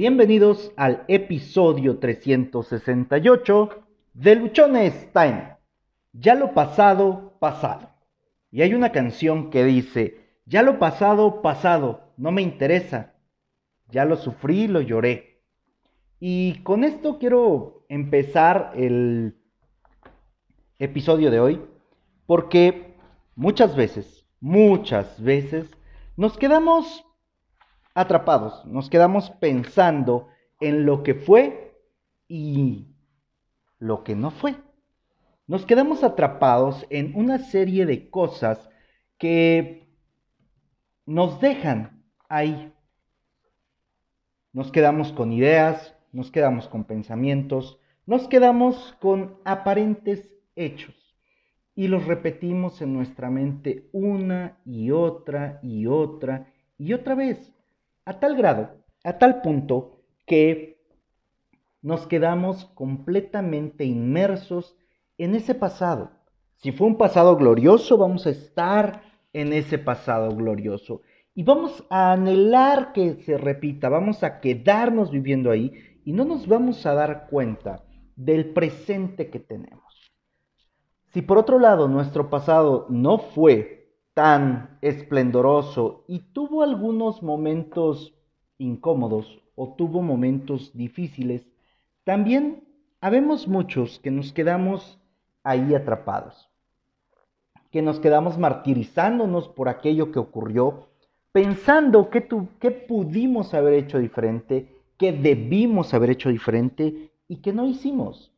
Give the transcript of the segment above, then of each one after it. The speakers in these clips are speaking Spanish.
Bienvenidos al episodio 368 de Luchones Time. Ya lo pasado, pasado. Y hay una canción que dice, ya lo pasado, pasado, no me interesa. Ya lo sufrí, lo lloré. Y con esto quiero empezar el episodio de hoy porque muchas veces, muchas veces, nos quedamos atrapados, nos quedamos pensando en lo que fue y lo que no fue. Nos quedamos atrapados en una serie de cosas que nos dejan ahí. Nos quedamos con ideas, nos quedamos con pensamientos, nos quedamos con aparentes hechos y los repetimos en nuestra mente una y otra y otra y otra vez a tal grado, a tal punto que nos quedamos completamente inmersos en ese pasado. Si fue un pasado glorioso, vamos a estar en ese pasado glorioso y vamos a anhelar que se repita, vamos a quedarnos viviendo ahí y no nos vamos a dar cuenta del presente que tenemos. Si por otro lado nuestro pasado no fue tan esplendoroso y tuvo algunos momentos incómodos o tuvo momentos difíciles, también habemos muchos que nos quedamos ahí atrapados, que nos quedamos martirizándonos por aquello que ocurrió, pensando que, tu, que pudimos haber hecho diferente, que debimos haber hecho diferente y que no hicimos.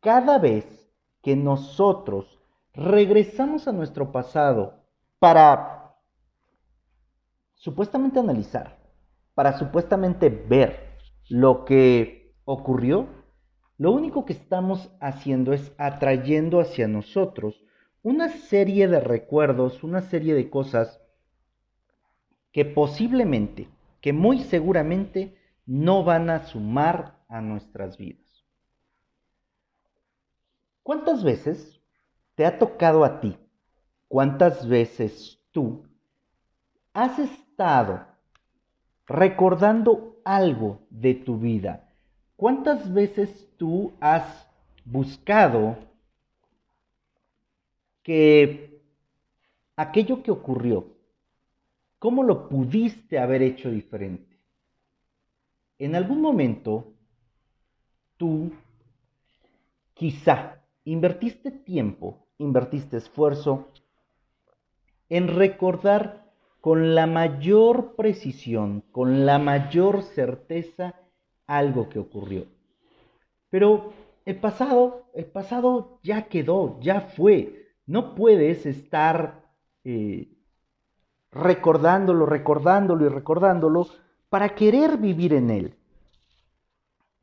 Cada vez que nosotros regresamos a nuestro pasado para supuestamente analizar, para supuestamente ver lo que ocurrió, lo único que estamos haciendo es atrayendo hacia nosotros una serie de recuerdos, una serie de cosas que posiblemente, que muy seguramente no van a sumar a nuestras vidas. ¿Cuántas veces te ha tocado a ti? ¿Cuántas veces tú has estado recordando algo de tu vida? ¿Cuántas veces tú has buscado que aquello que ocurrió, cómo lo pudiste haber hecho diferente? En algún momento, tú quizá invertiste tiempo invertiste esfuerzo en recordar con la mayor precisión, con la mayor certeza algo que ocurrió. Pero el pasado, el pasado ya quedó, ya fue. No puedes estar eh, recordándolo, recordándolo y recordándolo para querer vivir en él.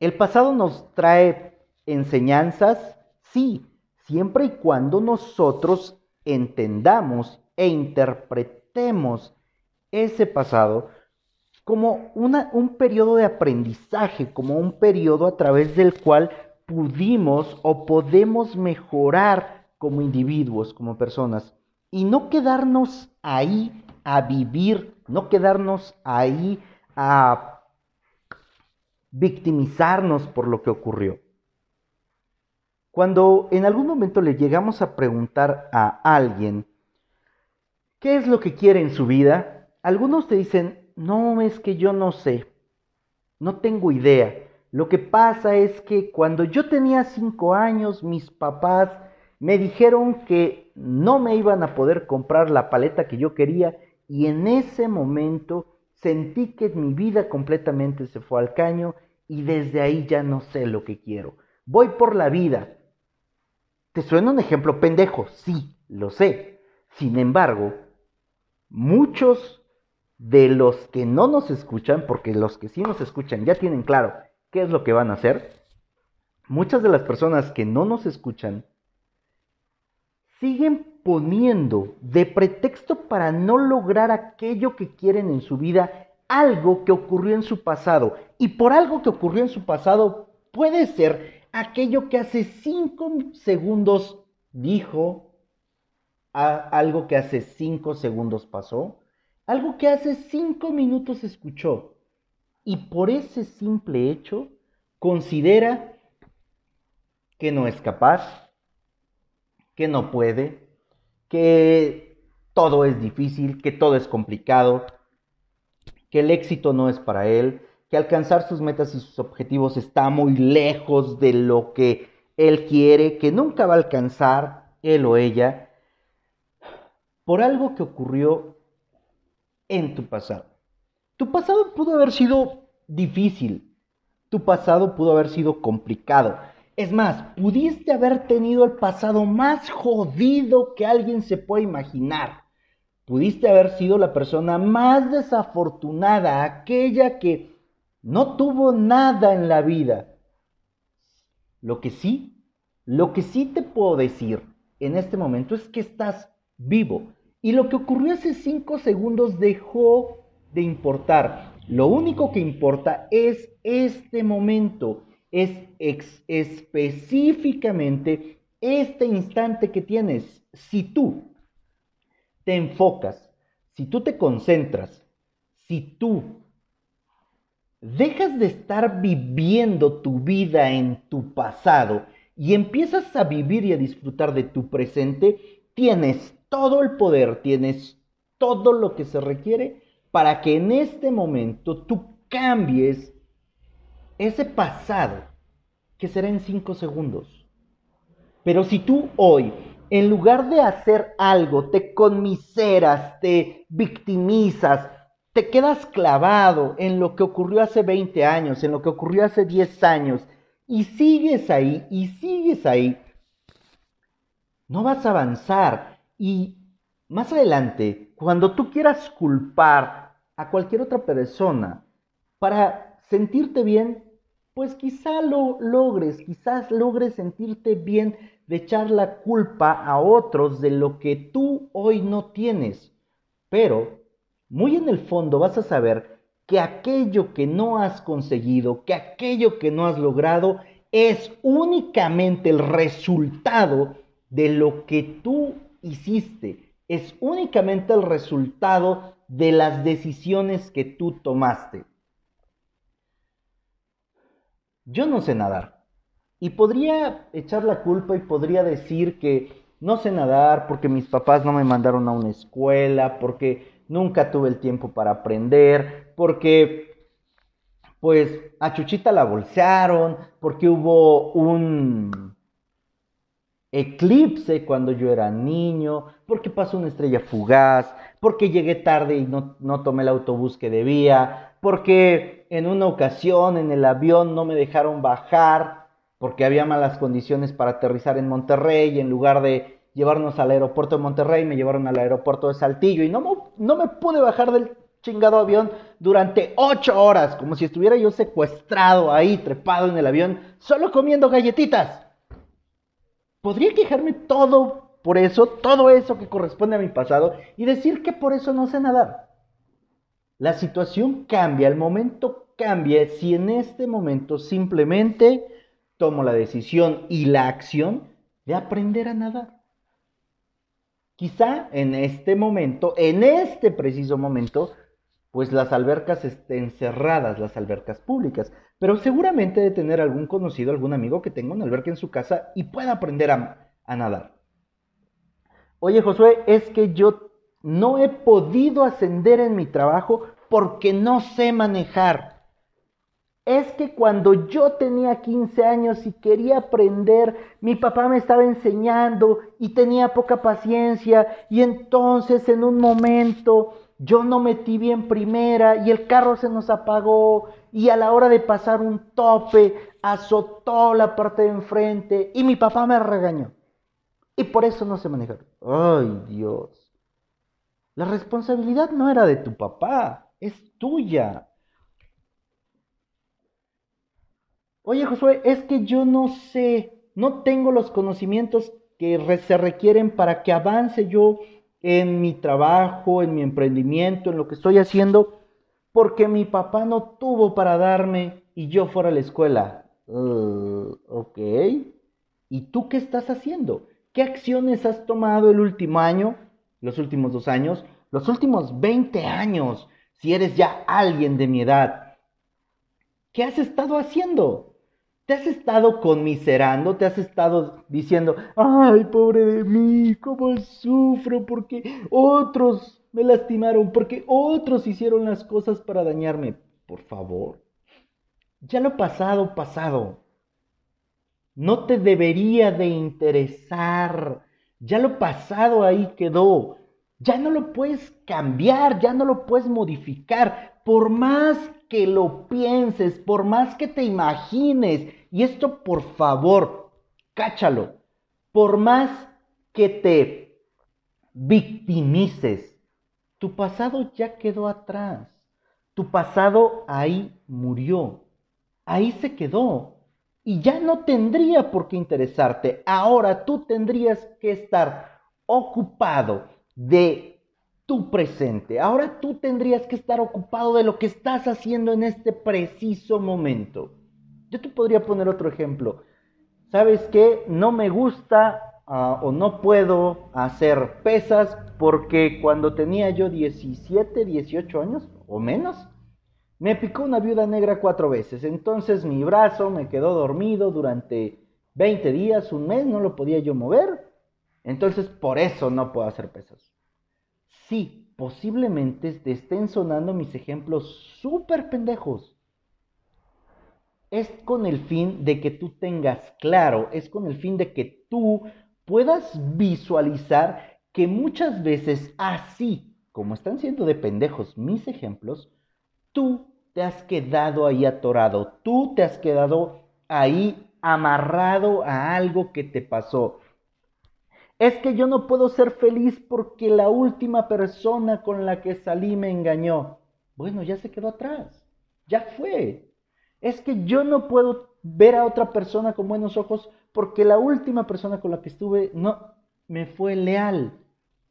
El pasado nos trae enseñanzas, sí, siempre y cuando nosotros entendamos e interpretemos ese pasado como un periodo de aprendizaje, como un periodo a través del cual pudimos o podemos mejorar como individuos, como personas, y no quedarnos ahí a vivir, no quedarnos ahí a victimizarnos por lo que ocurrió. Cuando en algún momento le llegamos a preguntar a alguien qué es lo que quiere en su vida, algunos te dicen, no, es que yo no sé, no tengo idea. Lo que pasa es que cuando yo tenía cinco años, mis papás me dijeron que no me iban a poder comprar la paleta que yo quería y en ese momento sentí que mi vida completamente se fue al caño y desde ahí ya no sé lo que quiero. Voy por la vida, ¿Te suena un ejemplo pendejo? Sí, lo sé. Sin embargo, muchos de los que no nos escuchan, porque los que sí nos escuchan ya tienen claro qué es lo que van a hacer, muchas de las personas que no nos escuchan siguen poniendo de pretexto para no lograr aquello que quieren en su vida algo que ocurrió en su pasado. Y por algo que ocurrió en su pasado puede ser aquello que hace cinco segundos dijo, algo que hace cinco segundos pasó, algo que hace cinco minutos escuchó. y por ese simple hecho considera que no es capaz, que no puede, que todo es difícil, que todo es complicado, que el éxito no es para él, que alcanzar sus metas y sus objetivos está muy lejos de lo que él quiere, que nunca va a alcanzar él o ella, por algo que ocurrió en tu pasado. Tu pasado pudo haber sido difícil, tu pasado pudo haber sido complicado. Es más, pudiste haber tenido el pasado más jodido que alguien se puede imaginar. Pudiste haber sido la persona más desafortunada, aquella que no tuvo nada en la vida. Lo que sí, lo que sí te puedo decir en este momento es que estás vivo. Y lo que ocurrió hace cinco segundos dejó de importar. Lo único que importa es este momento, es específicamente este instante que tienes. Si tú te enfocas, si tú te concentras, si tú dejas de estar viviendo tu vida en tu pasado y empiezas a vivir y a disfrutar de tu presente, tienes todo el poder, tienes todo lo que se requiere para que en este momento tú cambies ese pasado que será en cinco segundos. Pero si tú hoy, en lugar de hacer algo, te conmiseras, te victimizas, te quedas clavado en lo que ocurrió hace 20 años, en lo que ocurrió hace 10 años, y sigues ahí, y sigues ahí, no vas a avanzar. Y más adelante, cuando tú quieras culpar a cualquier otra persona para sentirte bien, pues quizá lo logres, quizás logres sentirte bien de echar la culpa a otros de lo que tú hoy no tienes. Pero muy en el fondo vas a saber que aquello que no has conseguido, que aquello que no has logrado, es únicamente el resultado de lo que tú hiciste. Es únicamente el resultado de las decisiones que tú tomaste. Yo no sé nadar. Y podría echar la culpa y podría decir que no sé nadar porque mis papás no me mandaron a una escuela, porque nunca tuve el tiempo para aprender, porque pues a Chuchita la bolsearon, porque hubo un eclipse cuando yo era niño, porque pasó una estrella fugaz, porque llegué tarde y no, no tomé el autobús que debía, porque en una ocasión en el avión no me dejaron bajar porque había malas condiciones para aterrizar en Monterrey y en lugar de llevarnos al aeropuerto de Monterrey me llevaron al aeropuerto de Saltillo y no me, no me pude bajar del chingado avión durante ocho horas, como si estuviera yo secuestrado ahí, trepado en el avión, solo comiendo galletitas podría quejarme todo por eso, todo eso que corresponde a mi pasado y decir que por eso no sé nadar. La situación cambia, el momento cambia si en este momento simplemente tomo la decisión y la acción de aprender a nadar. Quizá en este momento, en este preciso momento, pues las albercas estén cerradas, las albercas públicas. Pero seguramente de tener algún conocido, algún amigo que tenga una alberca en su casa y pueda aprender a, a nadar. Oye Josué, es que yo no he podido ascender en mi trabajo porque no sé manejar. Es que cuando yo tenía 15 años y quería aprender, mi papá me estaba enseñando y tenía poca paciencia y entonces en un momento yo no metí bien primera y el carro se nos apagó y a la hora de pasar un tope azotó la parte de enfrente y mi papá me regañó. Y por eso no se manejar. Ay Dios. La responsabilidad no era de tu papá, es tuya. Oye Josué, es que yo no sé, no tengo los conocimientos que se requieren para que avance yo en mi trabajo, en mi emprendimiento, en lo que estoy haciendo, porque mi papá no tuvo para darme y yo fuera a la escuela. Uh, ok. ¿Y tú qué estás haciendo? ¿Qué acciones has tomado el último año, los últimos dos años, los últimos 20 años, si eres ya alguien de mi edad? ¿Qué has estado haciendo? ¿Te has estado conmiserando? ¿Te has estado diciendo, ay, pobre de mí, cómo sufro porque otros me lastimaron, porque otros hicieron las cosas para dañarme? Por favor, ya lo pasado, pasado. No te debería de interesar. Ya lo pasado ahí quedó. Ya no lo puedes cambiar, ya no lo puedes modificar. Por más que lo pienses, por más que te imagines, y esto por favor, cáchalo, por más que te victimices, tu pasado ya quedó atrás. Tu pasado ahí murió. Ahí se quedó. Y ya no tendría por qué interesarte. Ahora tú tendrías que estar ocupado de tu presente. Ahora tú tendrías que estar ocupado de lo que estás haciendo en este preciso momento. Yo te podría poner otro ejemplo. ¿Sabes qué? No me gusta ah, o no puedo hacer pesas porque cuando tenía yo 17, 18 años o menos, me picó una viuda negra cuatro veces. Entonces mi brazo me quedó dormido durante 20 días, un mes, no lo podía yo mover. Entonces por eso no puedo hacer pesas. Sí, posiblemente te estén sonando mis ejemplos súper pendejos. Es con el fin de que tú tengas claro, es con el fin de que tú puedas visualizar que muchas veces así como están siendo de pendejos mis ejemplos, tú te has quedado ahí atorado, tú te has quedado ahí amarrado a algo que te pasó. Es que yo no puedo ser feliz porque la última persona con la que salí me engañó. Bueno, ya se quedó atrás. Ya fue. Es que yo no puedo ver a otra persona con buenos ojos porque la última persona con la que estuve no me fue leal.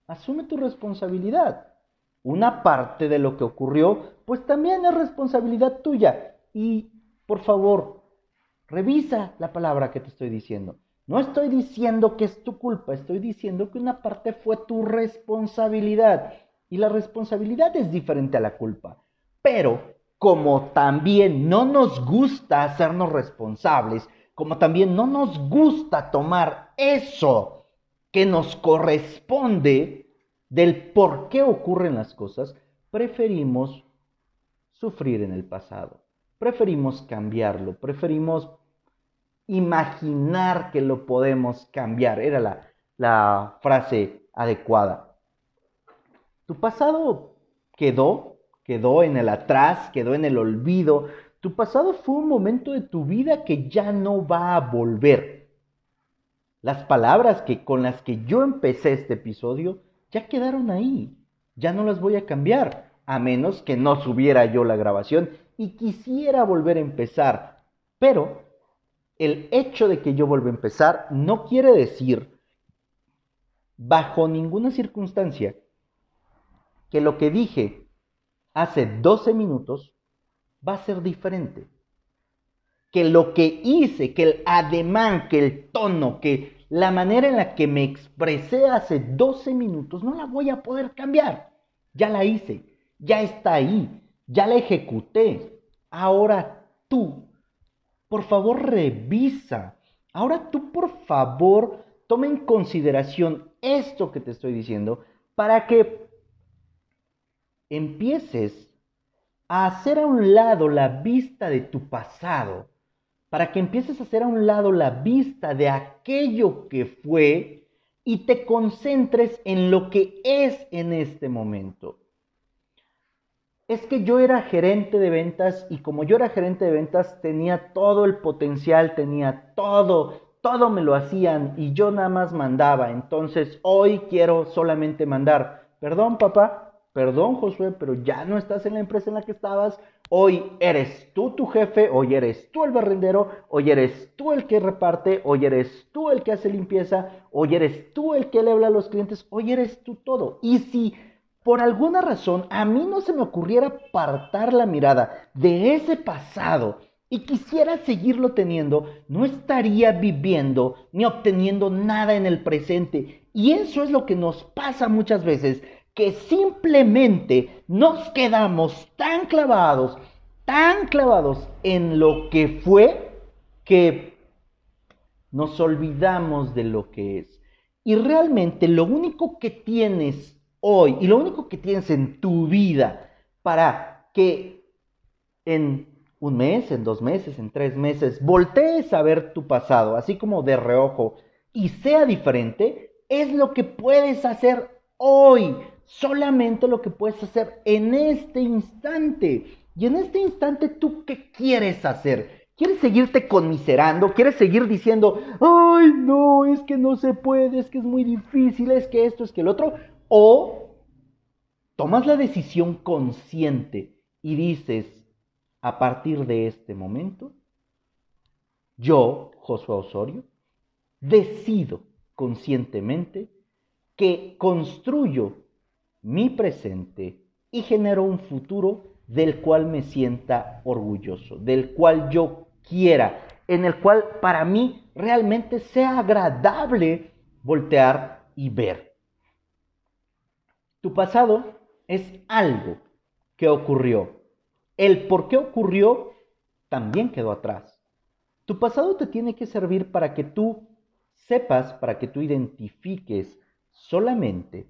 Asume tu responsabilidad. Una parte de lo que ocurrió, pues también es responsabilidad tuya. Y, por favor, revisa la palabra que te estoy diciendo. No estoy diciendo que es tu culpa, estoy diciendo que una parte fue tu responsabilidad. Y la responsabilidad es diferente a la culpa. Pero como también no nos gusta hacernos responsables, como también no nos gusta tomar eso que nos corresponde del por qué ocurren las cosas, preferimos sufrir en el pasado. Preferimos cambiarlo, preferimos imaginar que lo podemos cambiar. Era la, frase adecuada. Tu pasado quedó, quedó en el atrás, quedó en el olvido. Tu pasado fue un momento de tu vida que ya no va a volver. Las palabras que con las que yo empecé este episodio ya quedaron ahí. Ya no las voy a cambiar, a menos que no subiera yo la grabación y quisiera volver a empezar. Pero el hecho de que yo vuelva a empezar no quiere decir, bajo ninguna circunstancia, que lo que dije hace 12 minutos va a ser diferente. Que lo que hice, que el ademán, que el tono, que la manera en la que me expresé hace 12 minutos, no la voy a poder cambiar. Ya la hice, ya está ahí, ya la ejecuté. Ahora tú por favor revisa. Ahora tú, por favor, toma en consideración esto que te estoy diciendo para que empieces a hacer a un lado la vista de tu pasado, para que empieces a hacer a un lado la vista de aquello que fue y te concentres en lo que es en este momento es que yo era gerente de ventas y como yo era gerente de ventas tenía todo el potencial, tenía todo, todo me lo hacían y yo nada más mandaba. Entonces hoy quiero solamente mandar. Perdón papá, perdón Josué, pero ya no estás en la empresa en la que estabas. Hoy eres tú tu jefe, hoy eres tú el barrendero, hoy eres tú el que reparte, hoy eres tú el que hace limpieza, hoy eres tú el que le habla a los clientes, hoy eres tú todo. Y si por alguna razón a mí no se me ocurriera apartar la mirada de ese pasado y quisiera seguirlo teniendo, no estaría viviendo ni obteniendo nada en el presente. Y eso es lo que nos pasa muchas veces, que simplemente nos quedamos tan clavados tan clavados en lo que fue que nos olvidamos de lo que es. Y realmente lo único que tienes hoy y lo único que tienes en tu vida para que en un mes, en dos meses, en tres meses, voltees a ver tu pasado, así como de reojo, y sea diferente, es lo que puedes hacer hoy, solamente lo que puedes hacer en este instante. Y en este instante, ¿tú qué quieres hacer? ¿Quieres seguirte conmiserando? ¿Quieres seguir diciendo, ay, no, es que no se puede, es que es muy difícil, es que esto, es que el otro? O tomas la decisión consciente y dices, a partir de este momento, yo, Josué Osorio, decido conscientemente que construyo mi presente y genero un futuro del cual me sienta orgulloso, del cual yo quiera, en el cual para mí realmente sea agradable voltear y ver. Tu pasado es algo que ocurrió. El por qué ocurrió también quedó atrás. Tu pasado te tiene que servir para que tú sepas, para que tú identifiques solamente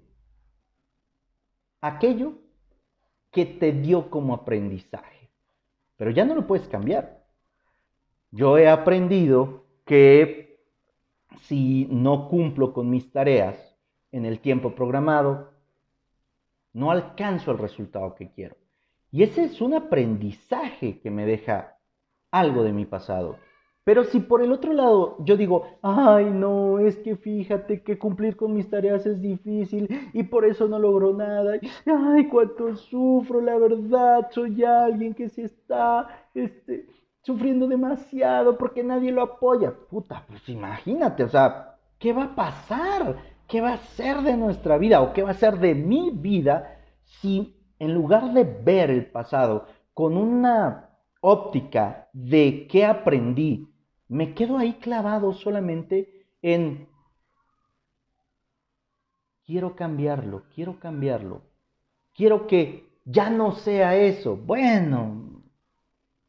aquello que te dio como aprendizaje. Pero ya no lo puedes cambiar. Yo he aprendido que si no cumplo con mis tareas en el tiempo programado, no alcanzo el resultado que quiero. Y ese es un aprendizaje que me deja algo de mi pasado. Pero si por el otro lado yo digo, ay no, es que fíjate que cumplir con mis tareas es difícil y por eso no logro nada, ay cuánto sufro, la verdad, soy alguien que se está este, sufriendo demasiado porque nadie lo apoya. Puta, pues imagínate, o sea, ¿qué va a pasar? ¿Qué va a ser de nuestra vida o qué va a ser de mi vida si en lugar de ver el pasado con una óptica de qué aprendí, me quedo ahí clavado solamente en quiero cambiarlo, quiero cambiarlo, quiero que ya no sea eso. Bueno,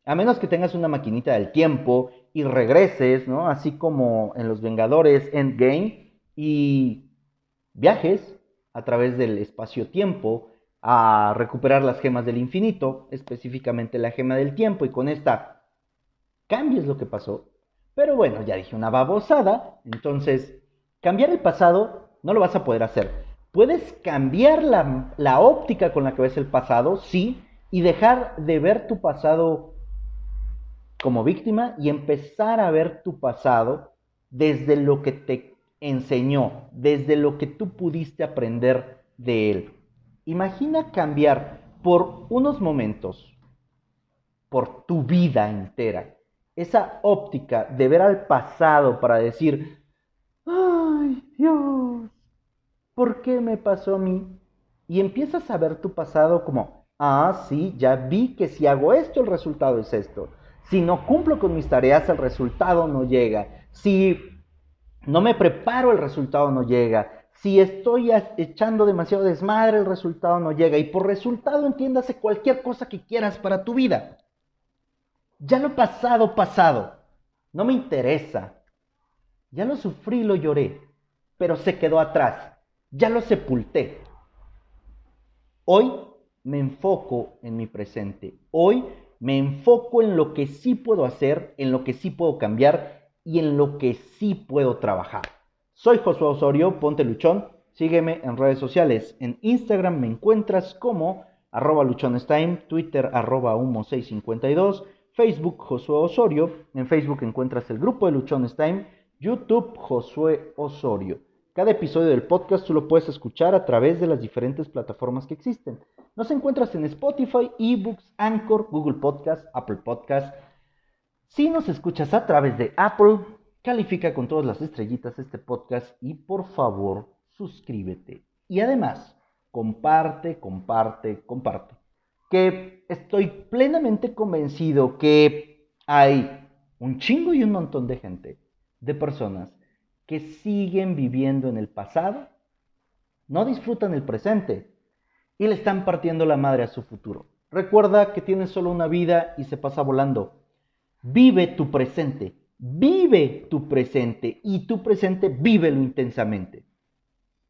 a menos que tengas una maquinita del tiempo y regreses, ¿no? Así como en Los Vengadores Endgame y viajes a través del espacio-tiempo a recuperar las gemas del infinito, específicamente la gema del tiempo, y con esta cambies lo que pasó, pero bueno, ya dije una babosada, entonces cambiar el pasado no lo vas a poder hacer. Puedes cambiar la, óptica con la que ves el pasado, sí, y dejar de ver tu pasado como víctima y empezar a ver tu pasado desde lo que te enseñó, desde lo que tú pudiste aprender de él. Imagina cambiar por unos momentos, por tu vida entera, esa óptica de ver al pasado para decir, ay Dios, ¿por qué me pasó a mí? Y empiezas a ver tu pasado como, ah, sí, ya vi que si hago esto, el resultado es esto. Si no cumplo con mis tareas, el resultado no llega. Si no me preparo, el resultado no llega. Si estoy echando demasiado desmadre, el resultado no llega. Y por resultado entiéndase cualquier cosa que quieras para tu vida. Ya lo pasado, pasado. No me interesa. Ya lo sufrí, lo lloré, pero se quedó atrás. Ya lo sepulté. Hoy me enfoco en mi presente. Hoy me enfoco en lo que sí puedo hacer, en lo que sí puedo cambiar y en lo que sí puedo trabajar. Soy Josué Osorio, ponte luchón. Sígueme en redes sociales. En Instagram me encuentras como arroba luchonestime, Twitter arroba humo652 Facebook Josué Osorio, en Facebook encuentras el grupo de Luchones Time, YouTube Josué Osorio. Cada episodio del podcast tú lo puedes escuchar a través de las diferentes plataformas que existen. Nos encuentras en Spotify, eBooks, Anchor, Google Podcast, Apple Podcast. Si nos escuchas a través de Apple, califica con todas las estrellitas este podcast y por favor suscríbete. Y además, comparte, comparte, comparte que estoy plenamente convencido que hay un chingo y un montón de gente, de personas que siguen viviendo en el pasado, no disfrutan el presente y le están partiendo la madre a su futuro. Recuerda que tienes solo una vida y se pasa volando. Vive tu presente, vive tu presente y tu presente vívelo intensamente.